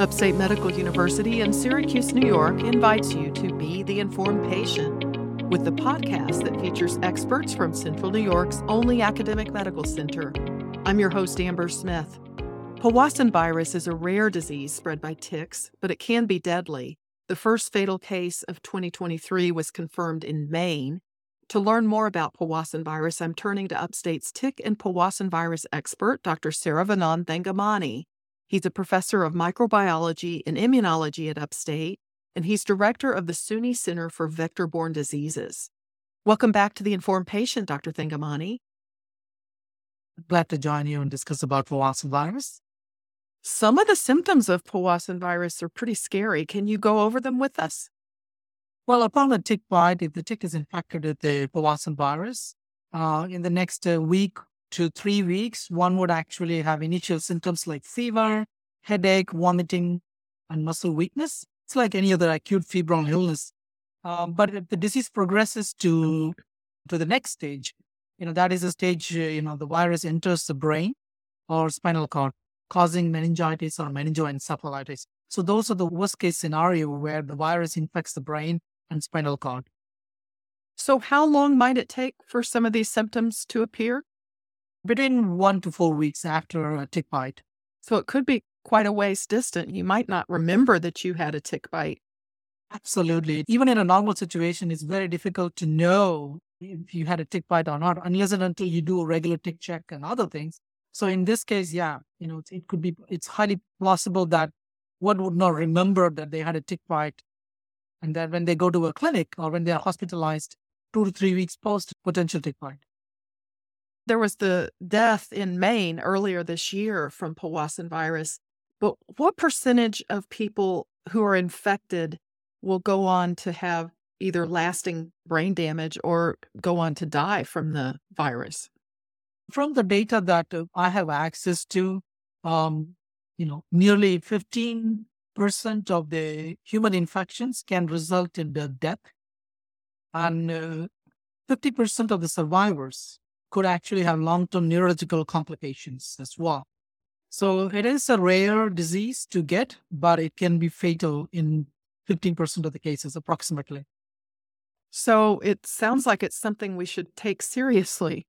Upstate Medical University in Syracuse, New York invites you to be the informed patient with the podcast that features experts from Central New York's only academic medical center. I'm your host, Amber Smith. Powassan virus is a rare disease spread by ticks, but it can be deadly. The first fatal case of 2023 was confirmed in Maine. To learn more about Powassan virus, I'm turning to Upstate's tick and Powassan virus expert, Dr. Saravanan Thangamani. He's a professor of microbiology and immunology at Upstate, and he's director of the SUNY Center for Vector Borne Diseases. Welcome back to the Informed Patient, Dr. Thangamani. Glad to join you and discuss about Powassan virus. Some of the symptoms of Powassan virus are pretty scary. Can you go over them with us? Well, upon a tick bite, if the tick is infected with the Powassan virus, uh, in the next uh, week to three weeks, one would actually have initial symptoms like fever, headache, vomiting, and muscle weakness. It's like any other acute febrile illness. Um, but if the disease progresses to to the next stage, you know that is a stage. Uh, you know the virus enters the brain or spinal cord, causing meningitis or meningoencephalitis. So those are the worst case scenario where the virus infects the brain and spinal cord. So how long might it take for some of these symptoms to appear? Between one to four weeks after a tick bite. So it could be quite a ways distant. You might not remember that you had a tick bite. Absolutely. Even in a normal situation, it's very difficult to know if you had a tick bite or not, unless and until you do a regular tick check and other things. So in this case, yeah, you know, it could be, it's highly possible that one would not remember that they had a tick bite. And then when they go to a clinic or when they are hospitalized, two to three weeks post potential tick bite. There was the death in Maine earlier this year from Powassan virus. But what percentage of people who are infected will go on to have either lasting brain damage or go on to die from the virus? From the data that uh, I have access to, um, you know, nearly 15% of the human infections can result in the death. And uh, 50% of the survivors could actually have long term neurological complications as well. So it is a rare disease to get, but it can be fatal in 15% of the cases, approximately. So it sounds like it's something we should take seriously.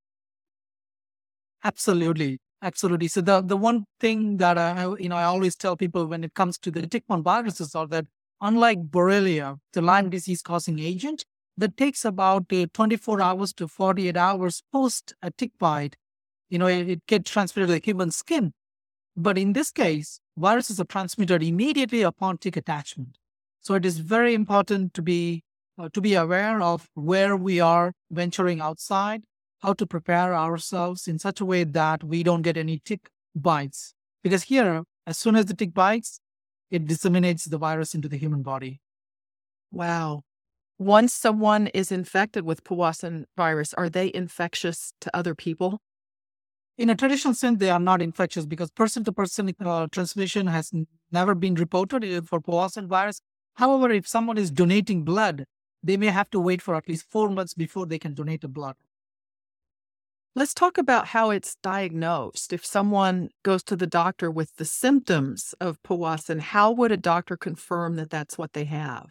Absolutely. Absolutely. So the, the one thing that I, you know, I always tell people when it comes to the tick-borne viruses are that unlike Borrelia, the Lyme disease causing agent, that takes about uh, 24 hours to 48 hours post a tick bite. You know, it, it gets transmitted to the human skin. But in this case, viruses are transmitted immediately upon tick attachment. So it is very important to be uh, to be aware of where we are venturing outside, how to prepare ourselves in such a way that we don't get any tick bites. Because here, as soon as the tick bites, it disseminates the virus into the human body. Wow once someone is infected with Powassan virus, are they infectious to other people? In a traditional sense, they are not infectious because person to person transmission has never been reported uh, for Powassan virus. However, if someone is donating blood, they may have to wait for at least four months before they can donate the blood. Let's talk about how it's diagnosed. If someone goes to the doctor with the symptoms of Powassan, how would a doctor confirm that that's what they have?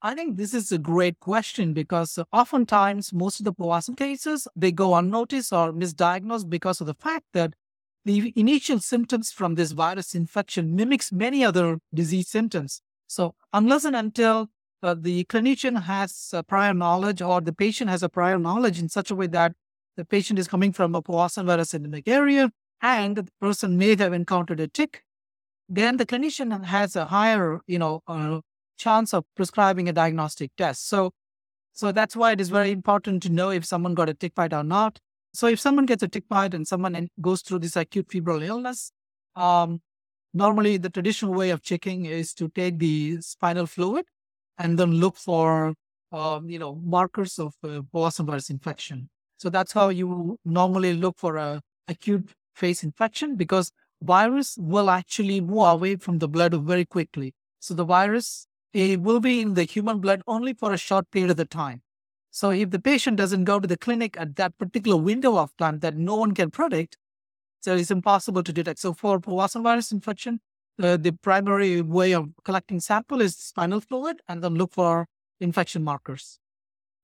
I think this is a great question because oftentimes most of the Powassan cases, they go unnoticed or misdiagnosed because of the fact that the initial symptoms from this virus infection mimics many other disease symptoms. So unless and until uh, the clinician has prior knowledge or the patient has a prior knowledge in such a way that the patient is coming from a Powassan virus endemic area and the person may have encountered a tick, then the clinician has a higher, you know, uh, chance of prescribing a diagnostic test. So, so that's why it is very important to know if someone got a tick bite or not. So if someone gets a tick bite and someone goes through this acute febrile illness, um, normally the traditional way of checking is to take the spinal fluid and then look for, um, you know, markers of uh, virus infection. So that's how you normally look for a acute phase infection because virus will actually move away from the blood very quickly. So the virus it will be in the human blood only for a short period of the time. So if the patient doesn't go to the clinic at that particular window of time that no one can predict, so it's impossible to detect. So for Powassan virus infection, uh, the primary way of collecting sample is spinal fluid and then look for infection markers.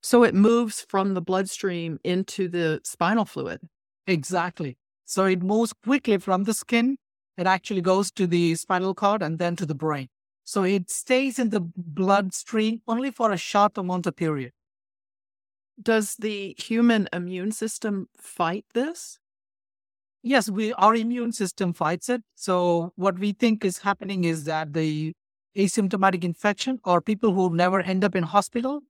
So it moves from the bloodstream into the spinal fluid. Exactly. So it moves quickly from the skin. It actually goes to the spinal cord and then to the brain. So it stays in the bloodstream only for a short amount of period. Does the human immune system fight this? Yes, we our immune system fights it. So what we think is happening is that the asymptomatic infection or people who never end up in hospital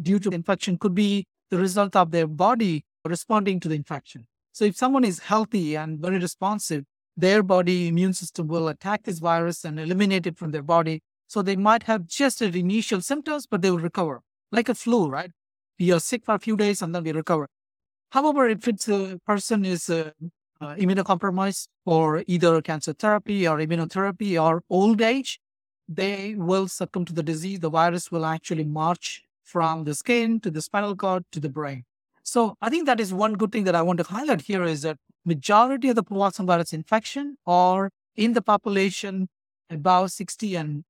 due to infection could be the result of their body responding to the infection. So if someone is healthy and very responsive, their body immune system will attack this virus and eliminate it from their body. So they might have just initial symptoms, but they will recover, like a flu, right? Are sick for a few days and then we recover. However, if it's a person is uh, uh, immunocompromised or either cancer therapy or immunotherapy or old age, they will succumb to the disease. The virus will actually march from the skin to the spinal cord to the brain. So I think that is one good thing that I want to highlight here is that majority of the Powassan virus infection are in the population about 60 and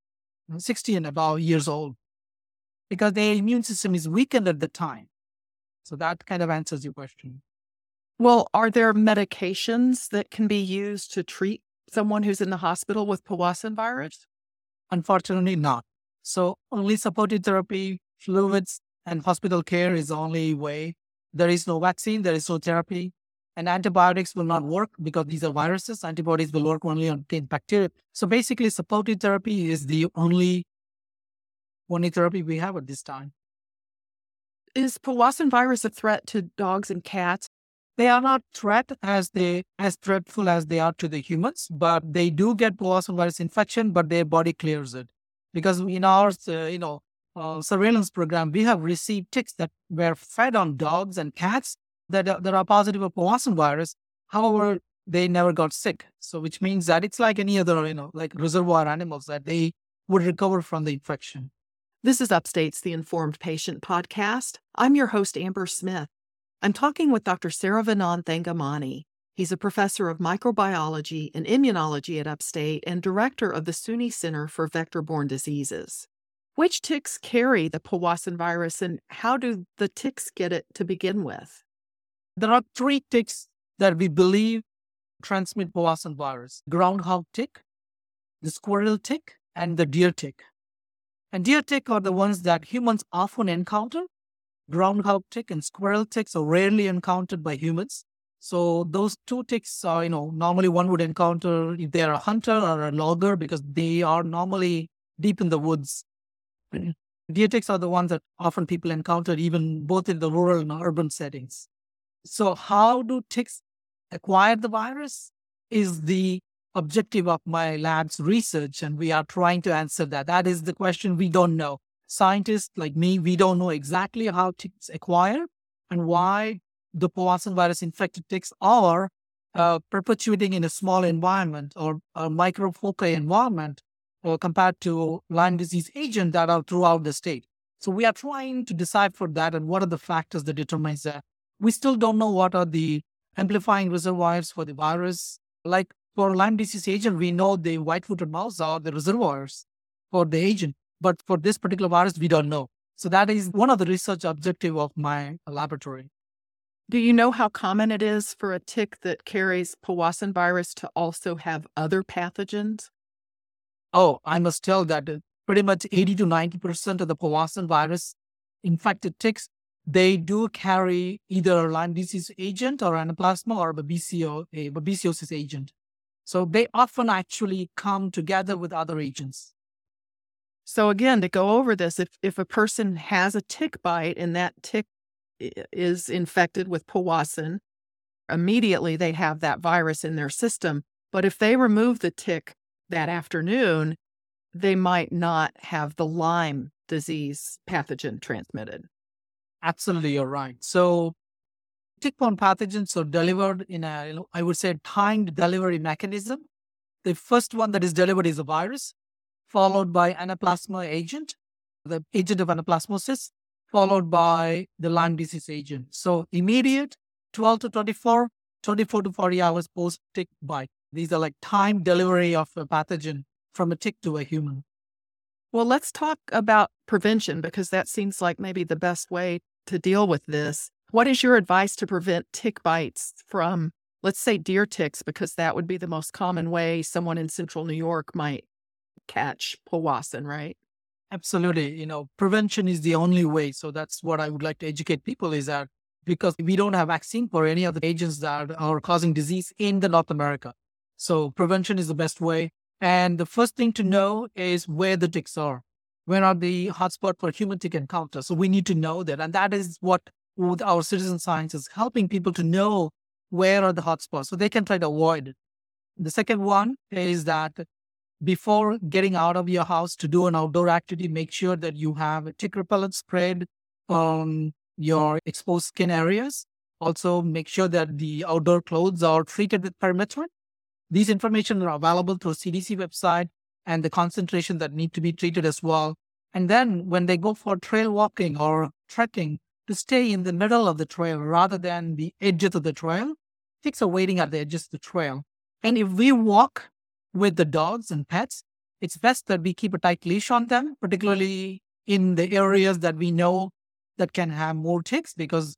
60 and above years old because their immune system is weakened at the time. So that kind of answers your question. Well, are there medications that can be used to treat someone who's in the hospital with Powassan virus? Unfortunately, not. So only supportive therapy, fluids, and hospital care is the only way. There is no vaccine, there is no therapy, and antibiotics will not work because these are viruses. Antibodies will work only on bacteria. So basically, supportive therapy is the only only therapy we have at this time. Is Powassan virus a threat to dogs and cats? They are not threat as they as threatful as they are to the humans, but they do get Powassan virus infection, but their body clears it. Because in ours, uh, you know uh, surveillance program, we have received ticks that were fed on dogs and cats that are, that are positive for Powassan virus. However, they never got sick. So, which means that it's like any other, you know, like reservoir animals that they would recover from the infection. This is Upstate's The Informed Patient podcast. I'm your host, Amber Smith. I'm talking with Dr. Saravanan Thangamani. He's a professor of microbiology and immunology at Upstate and director of the SUNY Center for Vector Borne Diseases. Which ticks carry the Powassan virus and how do the ticks get it to begin with? There are three ticks that we believe transmit Powassan virus groundhog tick, the squirrel tick, and the deer tick. And deer tick are the ones that humans often encounter. Groundhog tick and squirrel ticks are rarely encountered by humans. So those two ticks are, you know, normally one would encounter if they're a hunter or a logger because they are normally deep in the woods Ticks are the ones that often people encounter, even both in the rural and urban settings. So, how do ticks acquire the virus? Is the objective of my lab's research, and we are trying to answer that. That is the question we don't know. Scientists like me, we don't know exactly how ticks acquire and why the Powassan virus infected ticks are uh, perpetuating in a small environment or a microfoci environment uh, compared to Lyme disease agent that are throughout the state. So we are trying to decipher that and what are the factors that determines that. We still don't know what are the amplifying reservoirs for the virus. Like for Lyme disease agent, we know the white-footed mouse are the reservoirs for the agent, but for this particular virus, we don't know. So that is one of the research objective of my laboratory. Do you know how common it is for a tick that carries Powassan virus to also have other pathogens? Oh, I must tell that uh, pretty much 80 to 90% of the Powassan virus infected ticks, they do carry either a Lyme disease agent or anaplasma or babesiosis agent. So they often actually come together with other agents. So again, to go over this, if, if a person has a tick bite and that tick is infected with Powassan, immediately they have that virus in their system. But if they remove the tick that afternoon, they might not have the Lyme disease pathogen transmitted. Absolutely, you're right. So, tick-borne pathogens are delivered in a, I would say, timed delivery mechanism. The first one that is delivered is a virus, followed by anaplasma agent, the agent of anaplasmosis, followed by the Lyme disease agent. So, immediate 12 to 24, 24 to 40 hours post tick bite. These are like time delivery of a pathogen from a tick to a human. Well, let's talk about prevention because that seems like maybe the best way to deal with this. What is your advice to prevent tick bites from, let's say, deer ticks, because that would be the most common way someone in central New York might catch powassan, right? Absolutely. You know, prevention is the only way. So that's what I would like to educate people is that because we don't have vaccine for any of the agents that are causing disease in the North America. So prevention is the best way. And the first thing to know is where the ticks are. Where are the hotspot for human tick encounter? So we need to know that. And that is what our citizen science is helping people to know where are the hotspots so they can try to avoid it. The second one is that before getting out of your house to do an outdoor activity, make sure that you have a tick repellent sprayed on your exposed skin areas. Also, make sure that the outdoor clothes are treated with permethrin. These information are available through CDC website and the concentration that need to be treated as well. And then when they go for trail walking or trekking, to stay in the middle of the trail rather than the edges of the trail. Ticks are waiting at the edges of the trail. And if we walk with the dogs and pets, it's best that we keep a tight leash on them, particularly in the areas that we know that can have more ticks because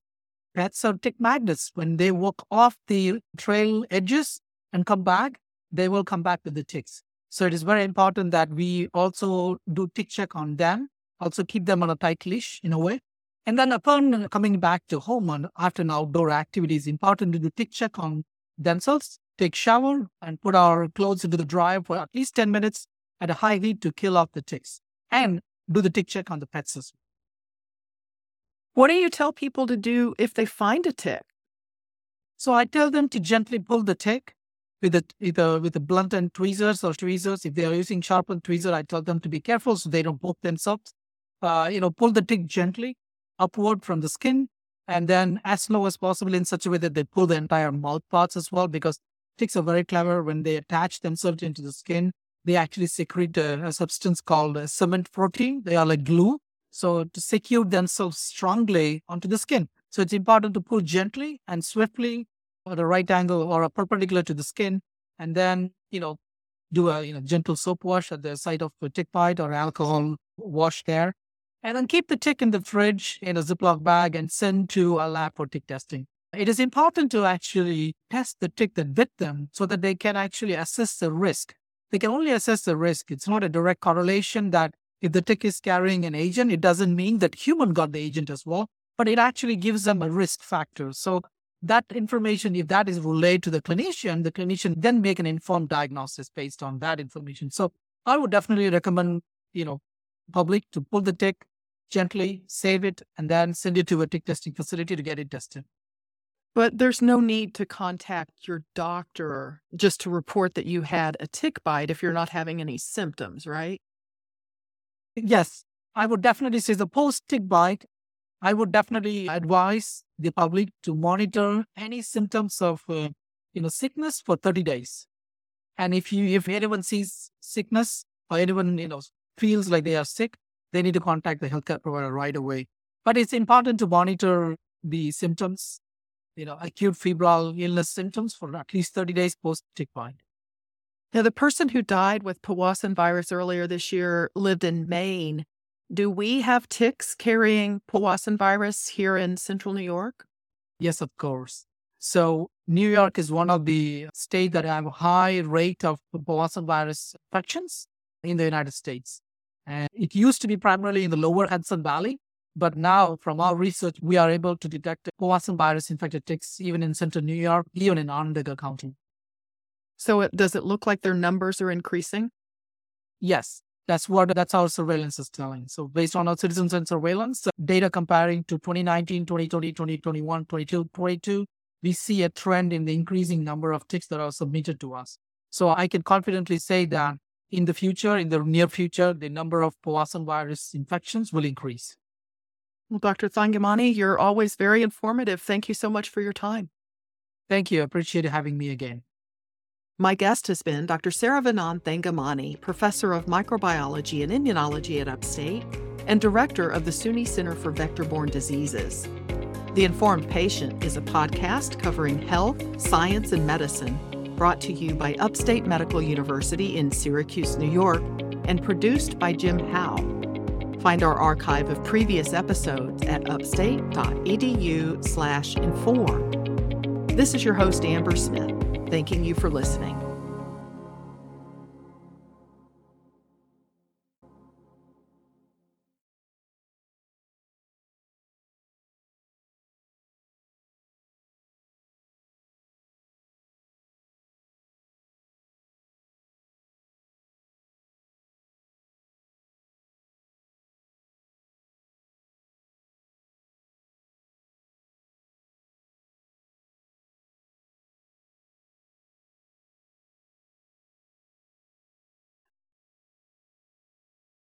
pets are tick magnets. When they walk off the trail edges and come back, they will come back with the ticks. So it is very important that we also do tick check on them, also keep them on a tight leash in a way. And then upon coming back to home and after an outdoor activity, it's important to do tick check on themselves take shower, and put our clothes into the dryer for at least 10 minutes at a high heat to kill off the ticks and do the tick check on the pets as well. What do you tell people to do if they find a tick? So I tell them to gently pull the tick with a, either with a blunt end tweezers or tweezers. If they are using sharpened tweezer, I tell them to be careful so they don't poke themselves. Uh, you know, pull the tick gently upward from the skin and then as slow as possible in such a way that they pull the entire mouth parts as well because Ticks are very clever. When they attach themselves into the skin, they actually secrete a, a substance called cement protein. They are like glue. So to secure themselves strongly onto the skin. So it's important to pull gently and swiftly at a right angle or a perpendicular to the skin. And then, you know, do a you know gentle soap wash at the site of a tick bite or alcohol wash there. And then keep the tick in the fridge in a Ziploc bag and send to a lab for tick testing. It is important to actually test the tick that bit them so that they can actually assess the risk. They can only assess the risk. It's not a direct correlation that if the tick is carrying an agent, it doesn't mean that human got the agent as well, but it actually gives them a risk factor. So that information, if that is relayed to the clinician, the clinician then make an informed diagnosis based on that information. So I would definitely recommend, you know, public to pull the tick gently, save it, and then send it to a tick testing facility to get it tested. But there's no need to contact your doctor just to report that you had a tick bite if you're not having any symptoms, right? Yes, I would definitely say the post tick bite. I would definitely advise the public to monitor any symptoms of uh, you know sickness for 30 days. And if you if anyone sees sickness or anyone you know feels like they are sick, they need to contact the healthcare provider right away. But it's important to monitor the symptoms you know, acute febrile illness symptoms for at least 30 days post tick bite. Now, the person who died with Powassan virus earlier this year lived in Maine. Do we have ticks carrying Powassan virus here in central New York? Yes, of course. So, New York is one of the states that have a high rate of Powassan virus infections in the United States. And it used to be primarily in the lower Hudson Valley, but now, from our research, we are able to detect Powassan virus infected ticks even in central New York, even in Onondaga County. So, it, does it look like their numbers are increasing? Yes, that's what that's our surveillance is telling. So, based on our citizens and surveillance data comparing to 2019, 2020, 2021, 22, 22, we see a trend in the increasing number of ticks that are submitted to us. So, I can confidently say that in the future, in the near future, the number of Powassan virus infections will increase. Well, Dr. Thangamani, you're always very informative. Thank you so much for your time. Thank you. I appreciate having me again. My guest has been Dr. Saravanan Thangamani, professor of microbiology and immunology at Upstate and director of the SUNY Center for Vector Borne Diseases. The Informed Patient is a podcast covering health, science, and medicine brought to you by Upstate Medical University in Syracuse, New York, and produced by Jim Howe. Find our archive of previous episodes at upstate.edu/inform. This is your host Amber Smith thanking you for listening.